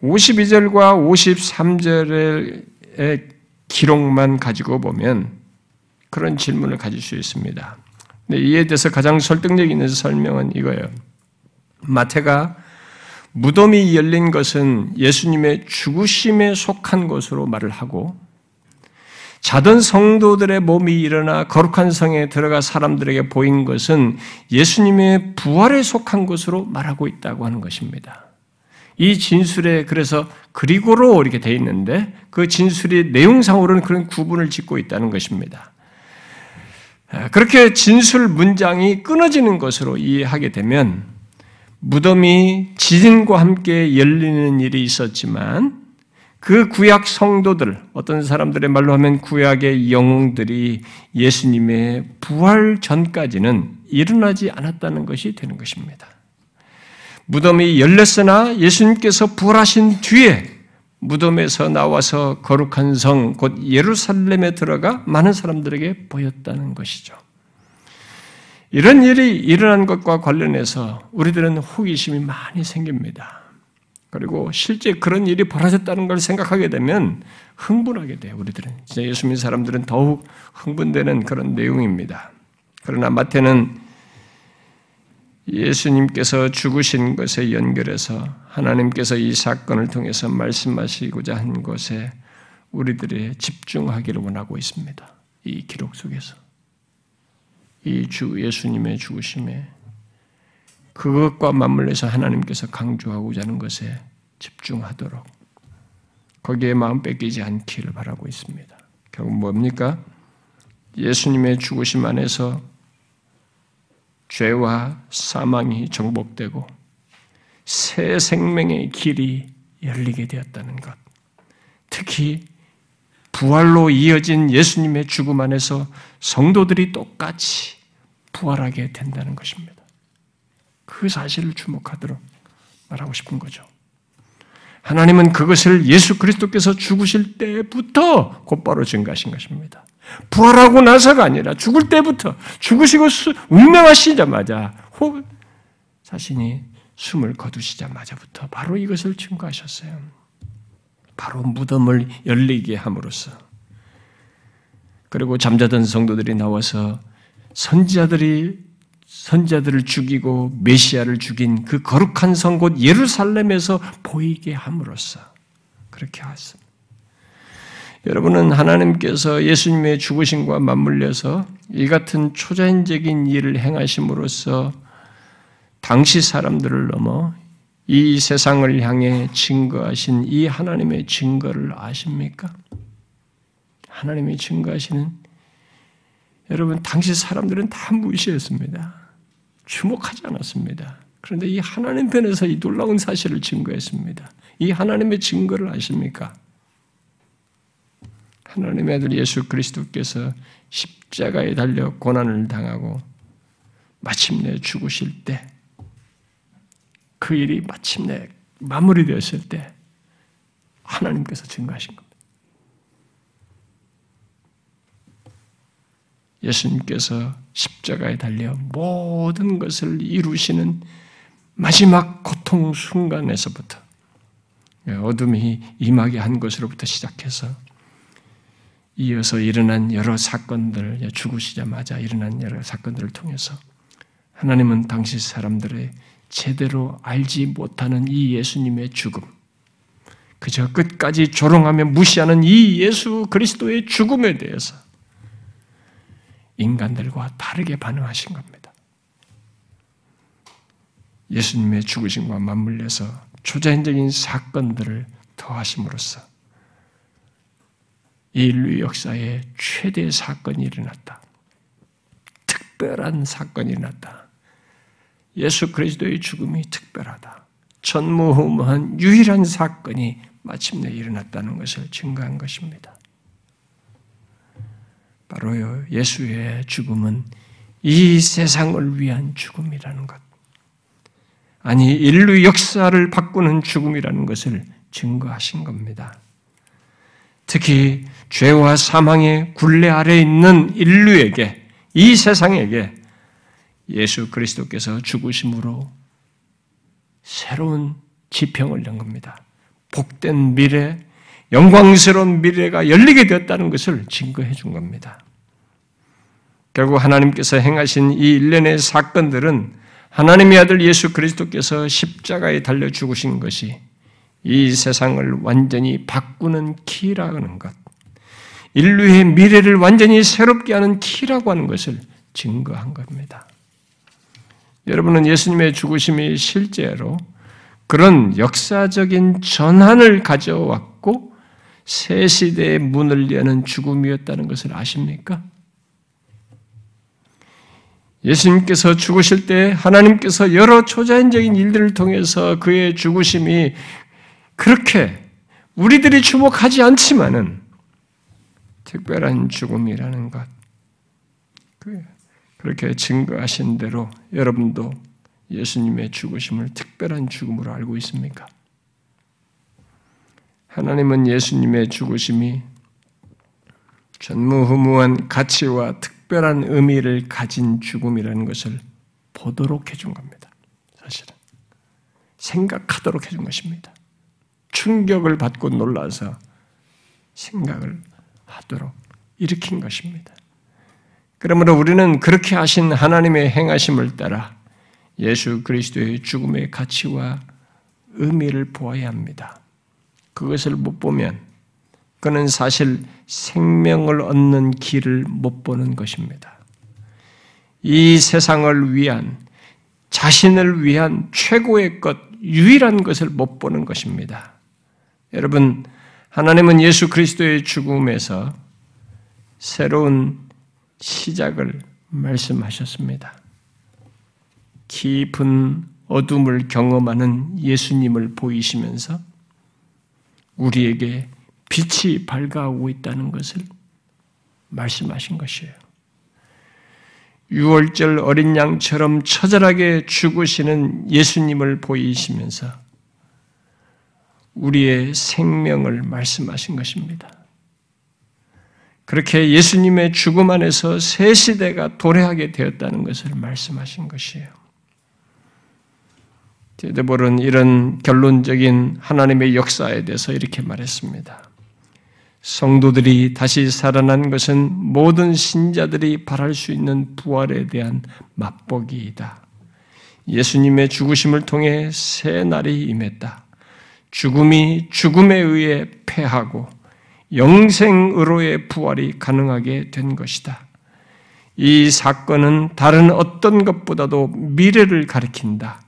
52절과 53절의 기록만 가지고 보면 그런 질문을 가질 수 있습니다. 이에 대해서 가장 설득력 있는 설명은 이거예요. 마태가 무덤이 열린 것은 예수님의 죽으심에 속한 것으로 말을 하고 자던 성도들의 몸이 일어나 거룩한 성에 들어가 사람들에게 보인 것은 예수님의 부활에 속한 것으로 말하고 있다고 하는 것입니다. 이 진술에 그래서 그리고로 이렇게 돼 있는데 그 진술이 내용상으로는 그런 구분을 짓고 있다는 것입니다. 그렇게 진술 문장이 끊어지는 것으로 이해하게 되면 무덤이 지진과 함께 열리는 일이 있었지만 그 구약 성도들, 어떤 사람들의 말로 하면 구약의 영웅들이 예수님의 부활 전까지는 일어나지 않았다는 것이 되는 것입니다. 무덤이 열렸으나 예수님께서 부활하신 뒤에 무덤에서 나와서 거룩한 성, 곧 예루살렘에 들어가 많은 사람들에게 보였다는 것이죠. 이런 일이 일어난 것과 관련해서 우리들은 호기심이 많이 생깁니다. 그리고 실제 그런 일이 벌어졌다는 걸 생각하게 되면 흥분하게 돼요, 우리들은. 진짜 예수 믿는 사람들은 더욱 흥분되는 그런 내용입니다. 그러나 마태는 예수님께서 죽으신 것에 연결해서 하나님께서 이 사건을 통해서 말씀하시고자 한 것에 우리들이 집중하기를 원하고 있습니다. 이 기록 속에서. 이 주 예수님의 죽으심에 그것과 맞물려서 하나님께서 강조하고자 하는 것에 집중하도록 거기에 마음 뺏기지 않기를 바라고 있습니다. 결국 뭡니까? 예수님의 죽으심 안에서 죄와 사망이 정복되고 새 생명의 길이 열리게 되었다는 것. 특히 부활로 이어진 예수님의 죽음 안에서 성도들이 똑같이 부활하게 된다는 것입니다. 그 사실을 주목하도록 말하고 싶은 거죠. 하나님은 그것을 예수 그리스도께서 죽으실 때부터 곧바로 증가하신 것입니다. 부활하고 나서가 아니라 죽을 때부터 죽으시고 운명하시자마자 혹 자신이 숨을 거두시자마자부터 바로 이것을 증거하셨어요. 바로 무덤을 열리게 함으로써 그리고 잠자던 성도들이 나와서 선지자들이 선자들을 죽이고 메시아를 죽인 그 거룩한 성곧 예루살렘에서 보이게 함으로써 그렇게 하습니다. 여러분은 하나님께서 예수님의 죽으심과 맞물려서 이 같은 초자연적인 일을 행하심으로써 당시 사람들을 넘어 이 세상을 향해 증거하신 이 하나님의 증거를 아십니까? 하나님이 증거하시는 여러분 당시 사람들은 다 무시했습니다. 주목하지 않았습니다. 그런데 이 하나님 편에서 이 놀라운 사실을 증거했습니다. 이 하나님의 증거를 아십니까? 하나님의 아들 예수 그리스도께서 십자가에 달려 고난을 당하고 마침내 죽으실 때, 그 일이 마침내 마무리되었을 때, 하나님께서 증거하신 겁니다. 예수님께서 십자가에 달려 모든 것을 이루시는 마지막 고통 순간에서부터 어둠이 임하게 한 것으로부터 시작해서 이어서 일어난 여러 사건들, 죽으시자마자 일어난 여러 사건들을 통해서 하나님은 당시 사람들의 제대로 알지 못하는 이 예수님의 죽음, 그저 끝까지 조롱하며 무시하는 이 예수 그리스도의 죽음에 대해서 인간들과 다르게 반응하신 겁니다. 예수님의 죽으심과 맞물려서 초자연적인 사건들을 더하심으로써 인류 역사의 최대 사건이 일어났다. 특별한 사건이 일어났다. 예수 그리스도의 죽음이 특별하다. 전무후무한 유일한 사건이 마침내 일어났다는 것을 증거한 것입니다. 바로요, 예수의 죽음은 이 세상을 위한 죽음이라는 것. 아니, 인류 역사를 바꾸는 죽음이라는 것을 증거하신 겁니다. 특히 죄와 사망의 굴레 아래 있는 인류에게, 이 세상에게 예수 그리스도께서 죽으심으로 새로운 지평을 연 겁니다. 복된 미래, 영광스러운 미래가 열리게 되었다는 것을 증거해 준 겁니다. 결국 하나님께서 행하신 이 일련의 사건들은 하나님의 아들 예수 그리스도께서 십자가에 달려 죽으신 것이 이 세상을 완전히 바꾸는 키라는 것, 인류의 미래를 완전히 새롭게 하는 키라고 하는 것을 증거한 겁니다. 여러분은 예수님의 죽으심이 실제로 그런 역사적인 전환을 가져왔고 새 시대의 문을 여는 죽음이었다는 것을 아십니까? 예수님께서 죽으실 때 하나님께서 여러 초자연적인 일들을 통해서 그의 죽으심이 그렇게 우리들이 주목하지 않지만은 특별한 죽음이라는 것. 그 그렇게 증거하신 대로 여러분도 예수님의 죽으심을 특별한 죽음으로 알고 있습니까? 하나님은 예수님의 죽으심이 전무후무한 가치와 특별한 의미를 가진 죽음이라는 것을 보도록 해준 겁니다. 사실은. 생각하도록 해준 것입니다. 충격을 받고 놀라서 생각을 하도록 일으킨 것입니다. 그러므로 우리는 그렇게 하신 하나님의 행하심을 따라 예수 그리스도의 죽음의 가치와 의미를 보아야 합니다. 그것을 못 보면 그는 사실 생명을 얻는 길을 못 보는 것입니다. 이 세상을 위한 자신을 위한 최고의 것, 유일한 것을 못 보는 것입니다. 여러분, 하나님은 예수 그리스도의 죽음에서 새로운 시작을 말씀하셨습니다. 깊은 어둠을 경험하는 예수님을 보이시면서 우리에게 빛이 밝아오고 있다는 것을 말씀하신 것이에요. 6월절 어린 양처럼 처절하게 죽으시는 예수님을 보이시면서 우리의 생명을 말씀하신 것입니다. 그렇게 예수님의 죽음 안에서 새 시대가 도래하게 되었다는 것을 말씀하신 것이에요. 데드볼은 이런 결론적인 하나님의 역사에 대해서 이렇게 말했습니다. 성도들이 다시 살아난 것은 모든 신자들이 바랄 수 있는 부활에 대한 맛보기이다. 예수님의 죽으심을 통해 새 날이 임했다. 죽음이 죽음에 의해 패하고 영생으로의 부활이 가능하게 된 것이다. 이 사건은 다른 어떤 것보다도 미래를 가리킨다.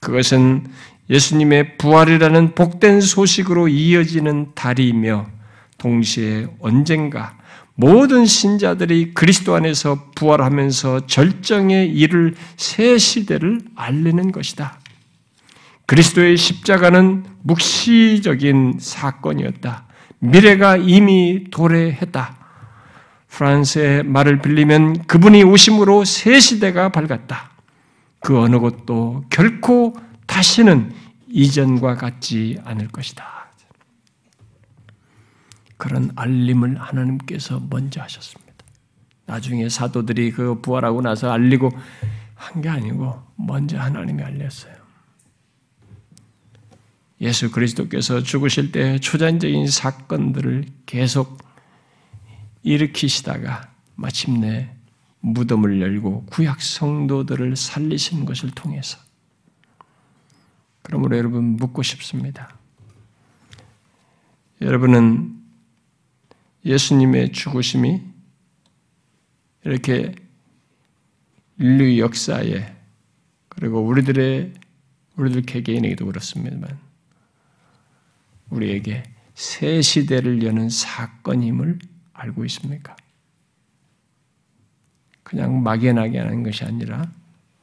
그것은 예수님의 부활이라는 복된 소식으로 이어지는 달이며 동시에 언젠가 모든 신자들이 그리스도 안에서 부활하면서 절정에 이를 새 시대를 알리는 것이다. 그리스도의 십자가는 묵시적인 사건이었다. 미래가 이미 도래했다. 프랑스의 말을 빌리면 그분이 오심으로 새 시대가 밝았다. 그 어느 것도 결코 다시는 이전과 같지 않을 것이다. 그런 알림을 하나님께서 먼저 하셨습니다. 나중에 사도들이 그 부활하고 나서 알리고 한 게 아니고 먼저 하나님이 알렸어요. 예수 그리스도께서 죽으실 때 초전적인 사건들을 계속 일으키시다가 마침내 무덤을 열고 구약 성도들을 살리신 것을 통해서 그러므로 여러분 묻고 싶습니다. 여러분은 예수님의 죽으심이 이렇게 인류 역사에 그리고 우리들의 우리들 개개인에게도 그렇습니다만 우리에게 새 시대를 여는 사건임을 알고 있습니까? 그냥 막연하게 하는 것이 아니라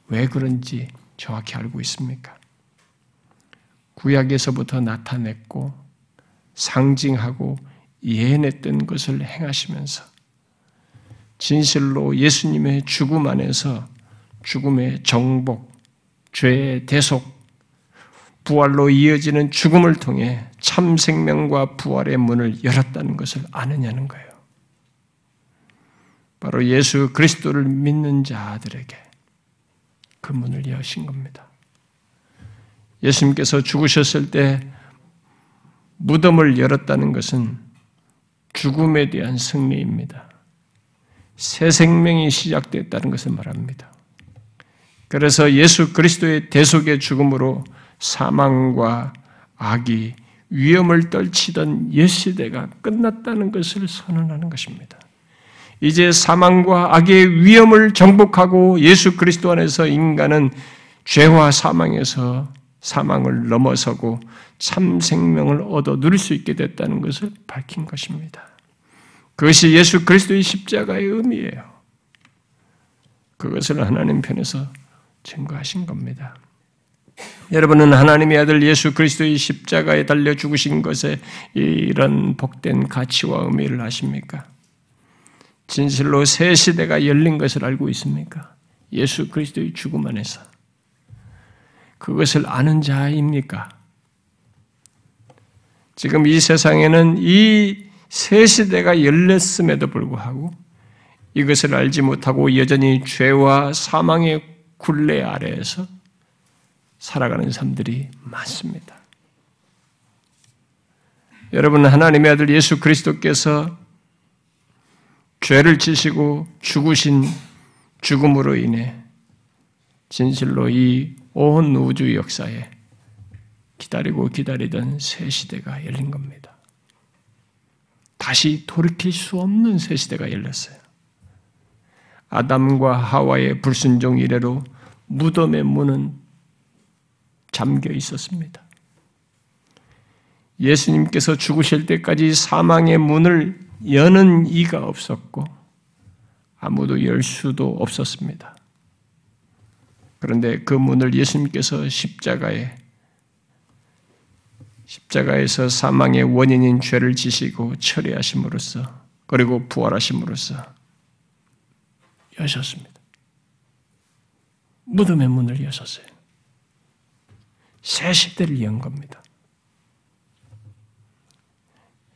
왜 그런지 정확히 알고 있습니까? 구약에서부터 나타냈고 상징하고 예언했던 것을 행하시면서 진실로 예수님의 죽음 안에서 죽음의 정복, 죄의 대속, 부활로 이어지는 죽음을 통해 참 생명과 부활의 문을 열었다는 것을 아느냐는 거예요. 바로 예수 그리스도를 믿는 자들에게 그 문을 여신 겁니다. 예수님께서 죽으셨을 때 무덤을 열었다는 것은 죽음에 대한 승리입니다. 새 생명이 시작됐다는 것을 말합니다. 그래서 예수 그리스도의 대속의 죽음으로 사망과 악이 위험을 떨치던 옛 시대가 끝났다는 것을 선언하는 것입니다. 이제 사망과 악의 위험을 정복하고 예수 그리스도 안에서 인간은 죄와 사망에서 사망을 넘어서고 참 생명을 얻어 누릴 수 있게 됐다는 것을 밝힌 것입니다. 그것이 예수 그리스도의 십자가의 의미예요. 그것을 하나님 편에서 증거하신 겁니다. 여러분은 하나님의 아들 예수 그리스도의 십자가에 달려 죽으신 것에 이런 복된 가치와 의미를 아십니까? 진실로 새 시대가 열린 것을 알고 있습니까? 예수 그리스도의 죽음 안에서. 그것을 아는 자입니까? 지금 이 세상에는 이 새 시대가 열렸음에도 불구하고 이것을 알지 못하고 여전히 죄와 사망의 굴레 아래에서 살아가는 사람들이 많습니다. 여러분 하나님의 아들 예수 그리스도께서 죄를 지시고 죽으신 죽음으로 인해 진실로 이 온 우주 역사에 기다리고 기다리던 새 시대가 열린 겁니다. 다시 돌이킬 수 없는 새 시대가 열렸어요. 아담과 하와의 불순종 이래로 무덤의 문은 잠겨 있었습니다. 예수님께서 죽으실 때까지 사망의 문을 여는 이가 없었고 아무도 열 수도 없었습니다. 그런데 그 문을 예수님께서 십자가에 십자가에서 사망의 원인인 죄를 지시고 처리하심으로써 그리고 부활하심으로써 여셨습니다. 무덤의 문을 여셨어요. 새 시대를 연 겁니다.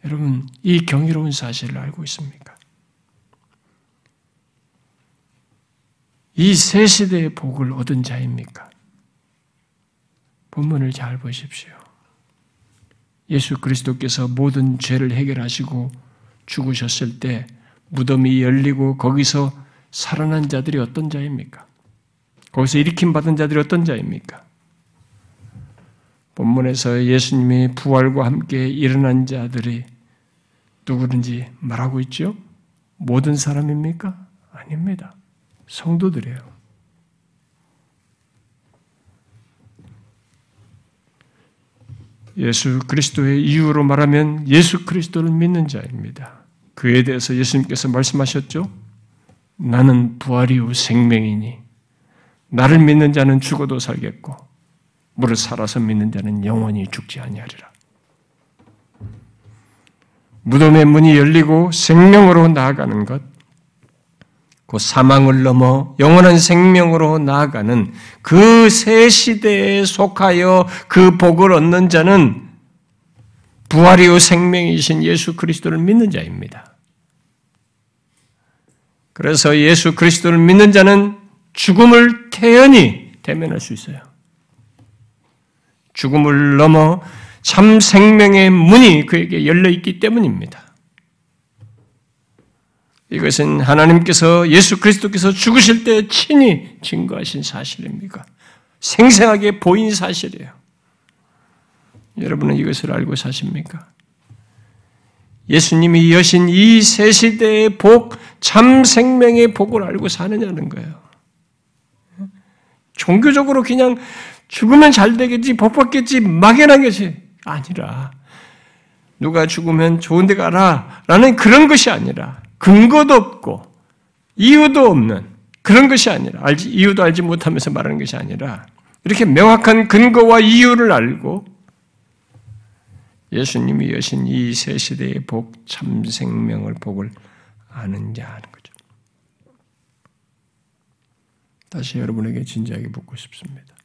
여러분, 이 경이로운 사실을 알고 있습니까? 이 새 시대의 복을 얻은 자입니까? 본문을 잘 보십시오. 예수 그리스도께서 모든 죄를 해결하시고 죽으셨을 때 무덤이 열리고 거기서 살아난 자들이 어떤 자입니까? 거기서 일으킴 받은 자들이 어떤 자입니까? 본문에서 예수님의 부활과 함께 일어난 자들이 누구든지 말하고 있죠? 모든 사람입니까? 아닙니다. 성도들이에요. 예수 그리스도의 이유로 말하면 예수 그리스도를 믿는 자입니다. 그에 대해서 예수님께서 말씀하셨죠? 나는 부활이요 생명이니 나를 믿는 자는 죽어도 살겠고 무릇 살아서 믿는 자는 영원히 죽지 아니하리라. 무덤의 문이 열리고 생명으로 나아가는 것, 그 사망을 넘어 영원한 생명으로 나아가는 그 새 시대에 속하여 그 복을 얻는 자는 부활이요 생명이신 예수 그리스도를 믿는 자입니다. 그래서 예수 그리스도를 믿는 자는 죽음을 태연히 대면할 수 있어요. 죽음을 넘어 참 생명의 문이 그에게 열려 있기 때문입니다. 이것은 하나님께서 예수 그리스도께서 죽으실 때 친히 증거하신 사실입니까? 생생하게 보인 사실이에요. 여러분은 이것을 알고 사십니까? 예수님이 여신 이새 시대의 복, 참 생명의 복을 알고 사느냐는 거예요. 종교적으로 그냥 죽으면 잘 되겠지, 복 받겠지, 것이 아니라 누가 죽으면 좋은 데 가라 라는 그런 것이 아니라 근거도 없고 이유도 없는 그런 것이 아니라 알지 이유도 알지 못하면서 말하는 것이 아니라 이렇게 명확한 근거와 이유를 알고 예수님이 여신 이새 시대의 복, 참 생명을 복을 아는 자 하는 거죠. 다시 여러분에게 진지하게 묻고 싶습니다.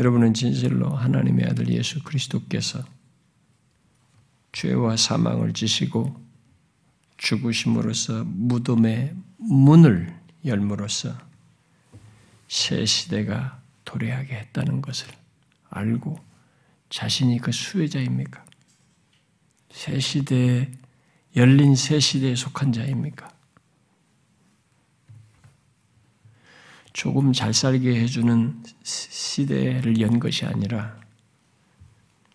여러분은 진실로 하나님의 아들 예수 그리스도께서 죄와 사망을 지시고 죽으심으로써 무덤의 문을 열므로써 새 시대가 도래하게 했다는 것을 알고 자신이 그 수혜자입니까? 새 시대에 열린 새 시대에 속한 자입니까? 조금 잘 살게 해주는 시대를 연 것이 아니라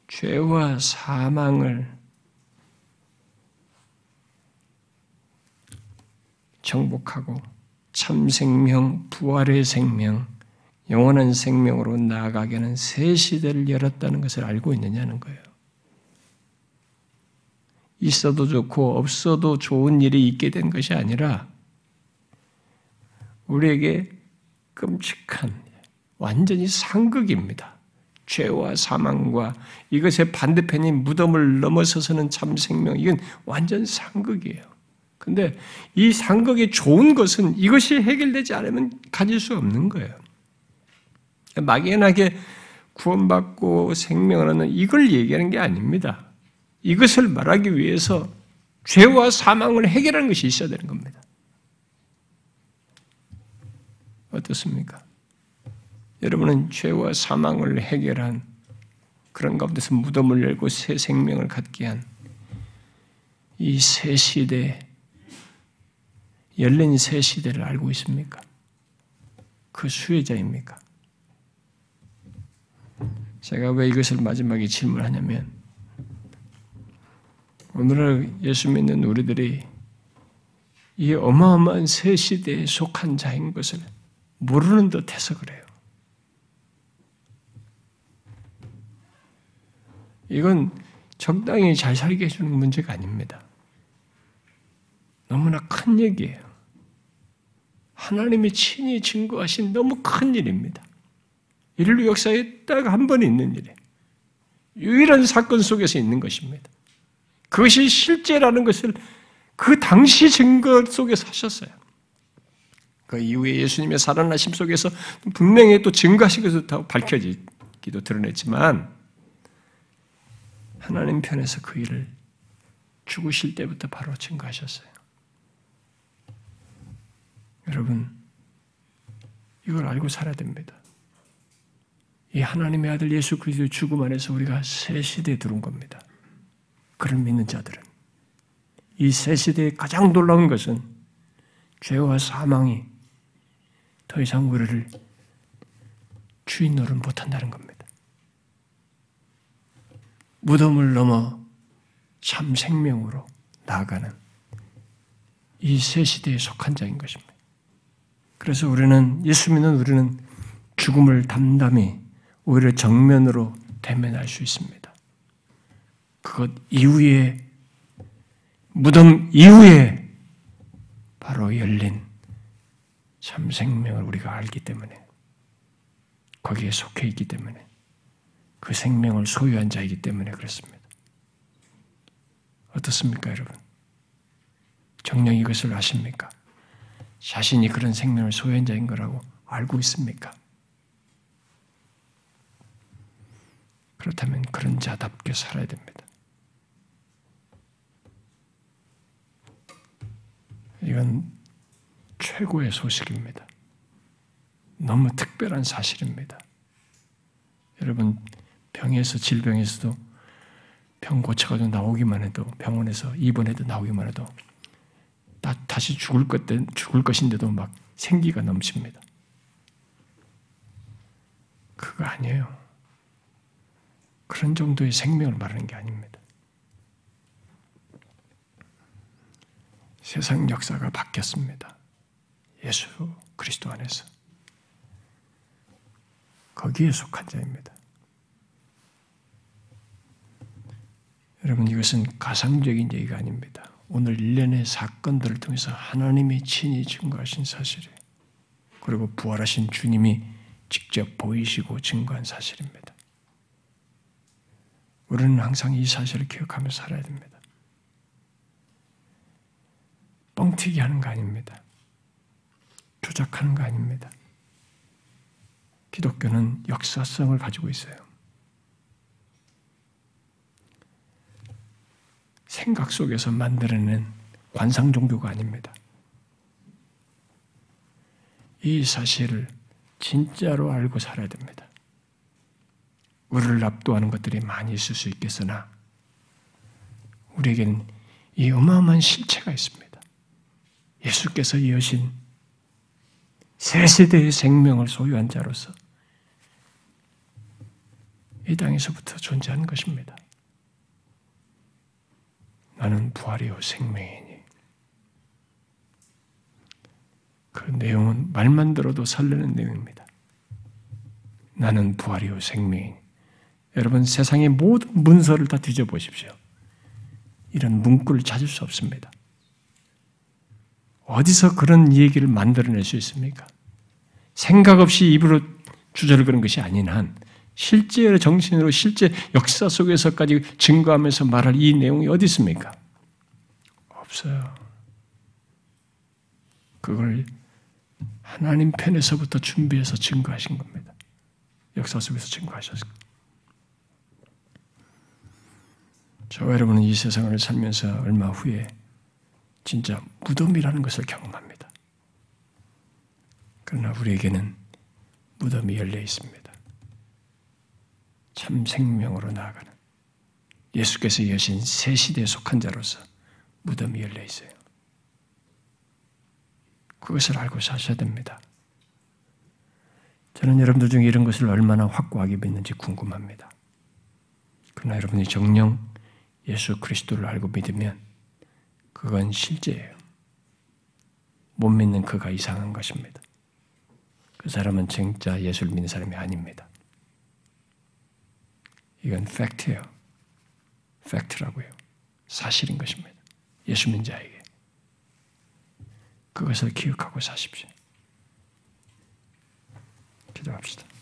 죄와 사망을 정복하고 참 생명, 부활의 생명, 영원한 생명으로 나아가게 하는 새 시대를 열었다는 것을 알고 있느냐는 거예요. 있어도 좋고 없어도 좋은 일이 있게 된 것이 아니라 우리에게 끔찍한 완전히 상극입니다. 죄와 사망과 이것의 반대편인 무덤을 넘어서서는 참 생명 이건 완전 상극이에요. 근데 이 상극의 좋은 것은 이것이 해결되지 않으면 가질 수 없는 거예요. 막연하게 구원받고 생명을 얻는 이걸 얘기하는 게 아닙니다. 이것을 말하기 위해서 죄와 사망을 해결하는 것이 있어야 되는 겁니다. 어떻습니까? 여러분은 죄와 사망을 해결한 그런 가운데서 무덤을 열고 새 생명을 갖게 한 이 새 시대, 열린 새 시대를 알고 있습니까? 그 수혜자입니까? 제가 왜 이것을 마지막에 질문하냐면 오늘날 예수 믿는 우리들이 이 어마어마한 새 시대에 속한 자인 것을 모르는 듯 해서 그래요. 이건 적당히 잘 살게 해주는 문제가 아닙니다. 너무나 큰 얘기예요. 하나님이 친히 증거하신 너무 큰 일입니다. 인류 역사에 딱 한 번 있는 일이에요. 유일한 사건 속에서 있는 것입니다. 그것이 실제라는 것을 그 당시 증거 속에서 하셨어요. 그 이후에 예수님의 살아나심 속에서 분명히 또 증거하신 것을 다 밝혀지기도 드러냈지만 하나님 편에서 그 일을 죽으실 때부터 바로 증거하셨어요. 여러분, 이걸 알고 살아야 됩니다. 이 하나님의 아들 예수 그리스도의 죽음 안에서 우리가 새 시대에 들어온 겁니다. 그를 믿는 자들은 이 새 시대의 가장 놀라운 것은 죄와 사망이 더 이상 우리를 주인 노릇 못한다는 겁니다. 무덤을 넘어 참 생명으로 나아가는 이새 시대에 속한 자인 것입니다. 그래서 우리는 예수 믿는 우리는 죽음을 담담히 오히려 정면으로 대면할 수 있습니다. 그것 이후에 무덤 이후에 바로 열린 참 생명을 우리가 알기 때문에 거기에 속해 있기 때문에 그 생명을 소유한 자이기 때문에 그렇습니다. 어떻습니까, 여러분? 정녕 이것을 아십니까? 자신이 그런 생명을 소유한 자인 거라고 알고 있습니까? 그렇다면 그런 자답게 살아야 됩니다. 이건 최고의 소식입니다. 너무 특별한 사실입니다. 여러분, 병에서, 질병에서도 병 고쳐가지고 나오기만 해도 병원에서 입원해도 나오기만 해도 다, 다시 죽을 것 죽을 것인데도 막 생기가 넘칩니다. 그거 아니에요. 그런 정도의 생명을 말하는 게 아닙니다. 세상 역사가 바뀌었습니다. 예수 그리스도 안에서. 거기에 속한 자입니다. 여러분 이것은 가상적인 얘기가 아닙니다. 오늘 일련의 사건들을 통해서 하나님이 친히 증거하신 사실이에요. 그리고 부활하신 주님이 직접 보이시고 증거한 사실입니다. 우리는 항상 이 사실을 기억하며 살아야 됩니다. 뻥튀기 하는 거 아닙니다. 조작하는 거 아닙니다. 기독교는 역사성을 가지고 있어요. 생각 속에서 만들어낸 관상 종교가 아닙니다. 이 사실을 진짜로 알고 살아야 됩니다. 우리를 압도하는 것들이 많이 있을 수 있겠으나 우리에게는 이 어마어마한 실체가 있습니다. 예수께서 여신 새 세대의 생명을 소유한 자로서 이 땅에서부터 존재하는 것입니다. 나는 부활이요 생명이니. 그 내용은 말만 들어도 설레는 내용입니다. 나는 부활이요 생명이니. 여러분 세상의 모든 문서를 다 뒤져보십시오. 이런 문구를 찾을 수 없습니다. 어디서 그런 얘기를 만들어낼 수 있습니까? 생각 없이 입으로 주저를 그런 것이 아닌 한 실제 정신으로 실제 역사 속에서까지 증거하면서 말할 이 내용이 어디 있습니까? 없어요. 그걸 하나님 편에서부터 준비해서 증거하신 겁니다. 역사 속에서 증거하셨을 저와 여러분은 이 세상을 살면서 얼마 후에 진짜 무덤이라는 것을 경험합니다. 그러나 우리에게는 무덤이 열려 있습니다. 참 생명으로 나아가는 예수께서 여신 새 시대에 속한 자로서 무덤이 열려 있어요. 그것을 알고 사셔야 됩니다. 저는 여러분들 중에 이런 것을 얼마나 확고하게 믿는지 궁금합니다. 그러나 여러분이 정령 예수 그리스도를 알고 믿으면 그건 실제예요. 못 믿는 그가 이상한 것입니다. 그 사람은 진짜 예수를 믿는 사람이 아닙니다. 이건 팩트예요. 팩트라고요. 사실인 것입니다. 예수 믿는 자에게. 그것을 기억하고 사십시오. 기도합시다.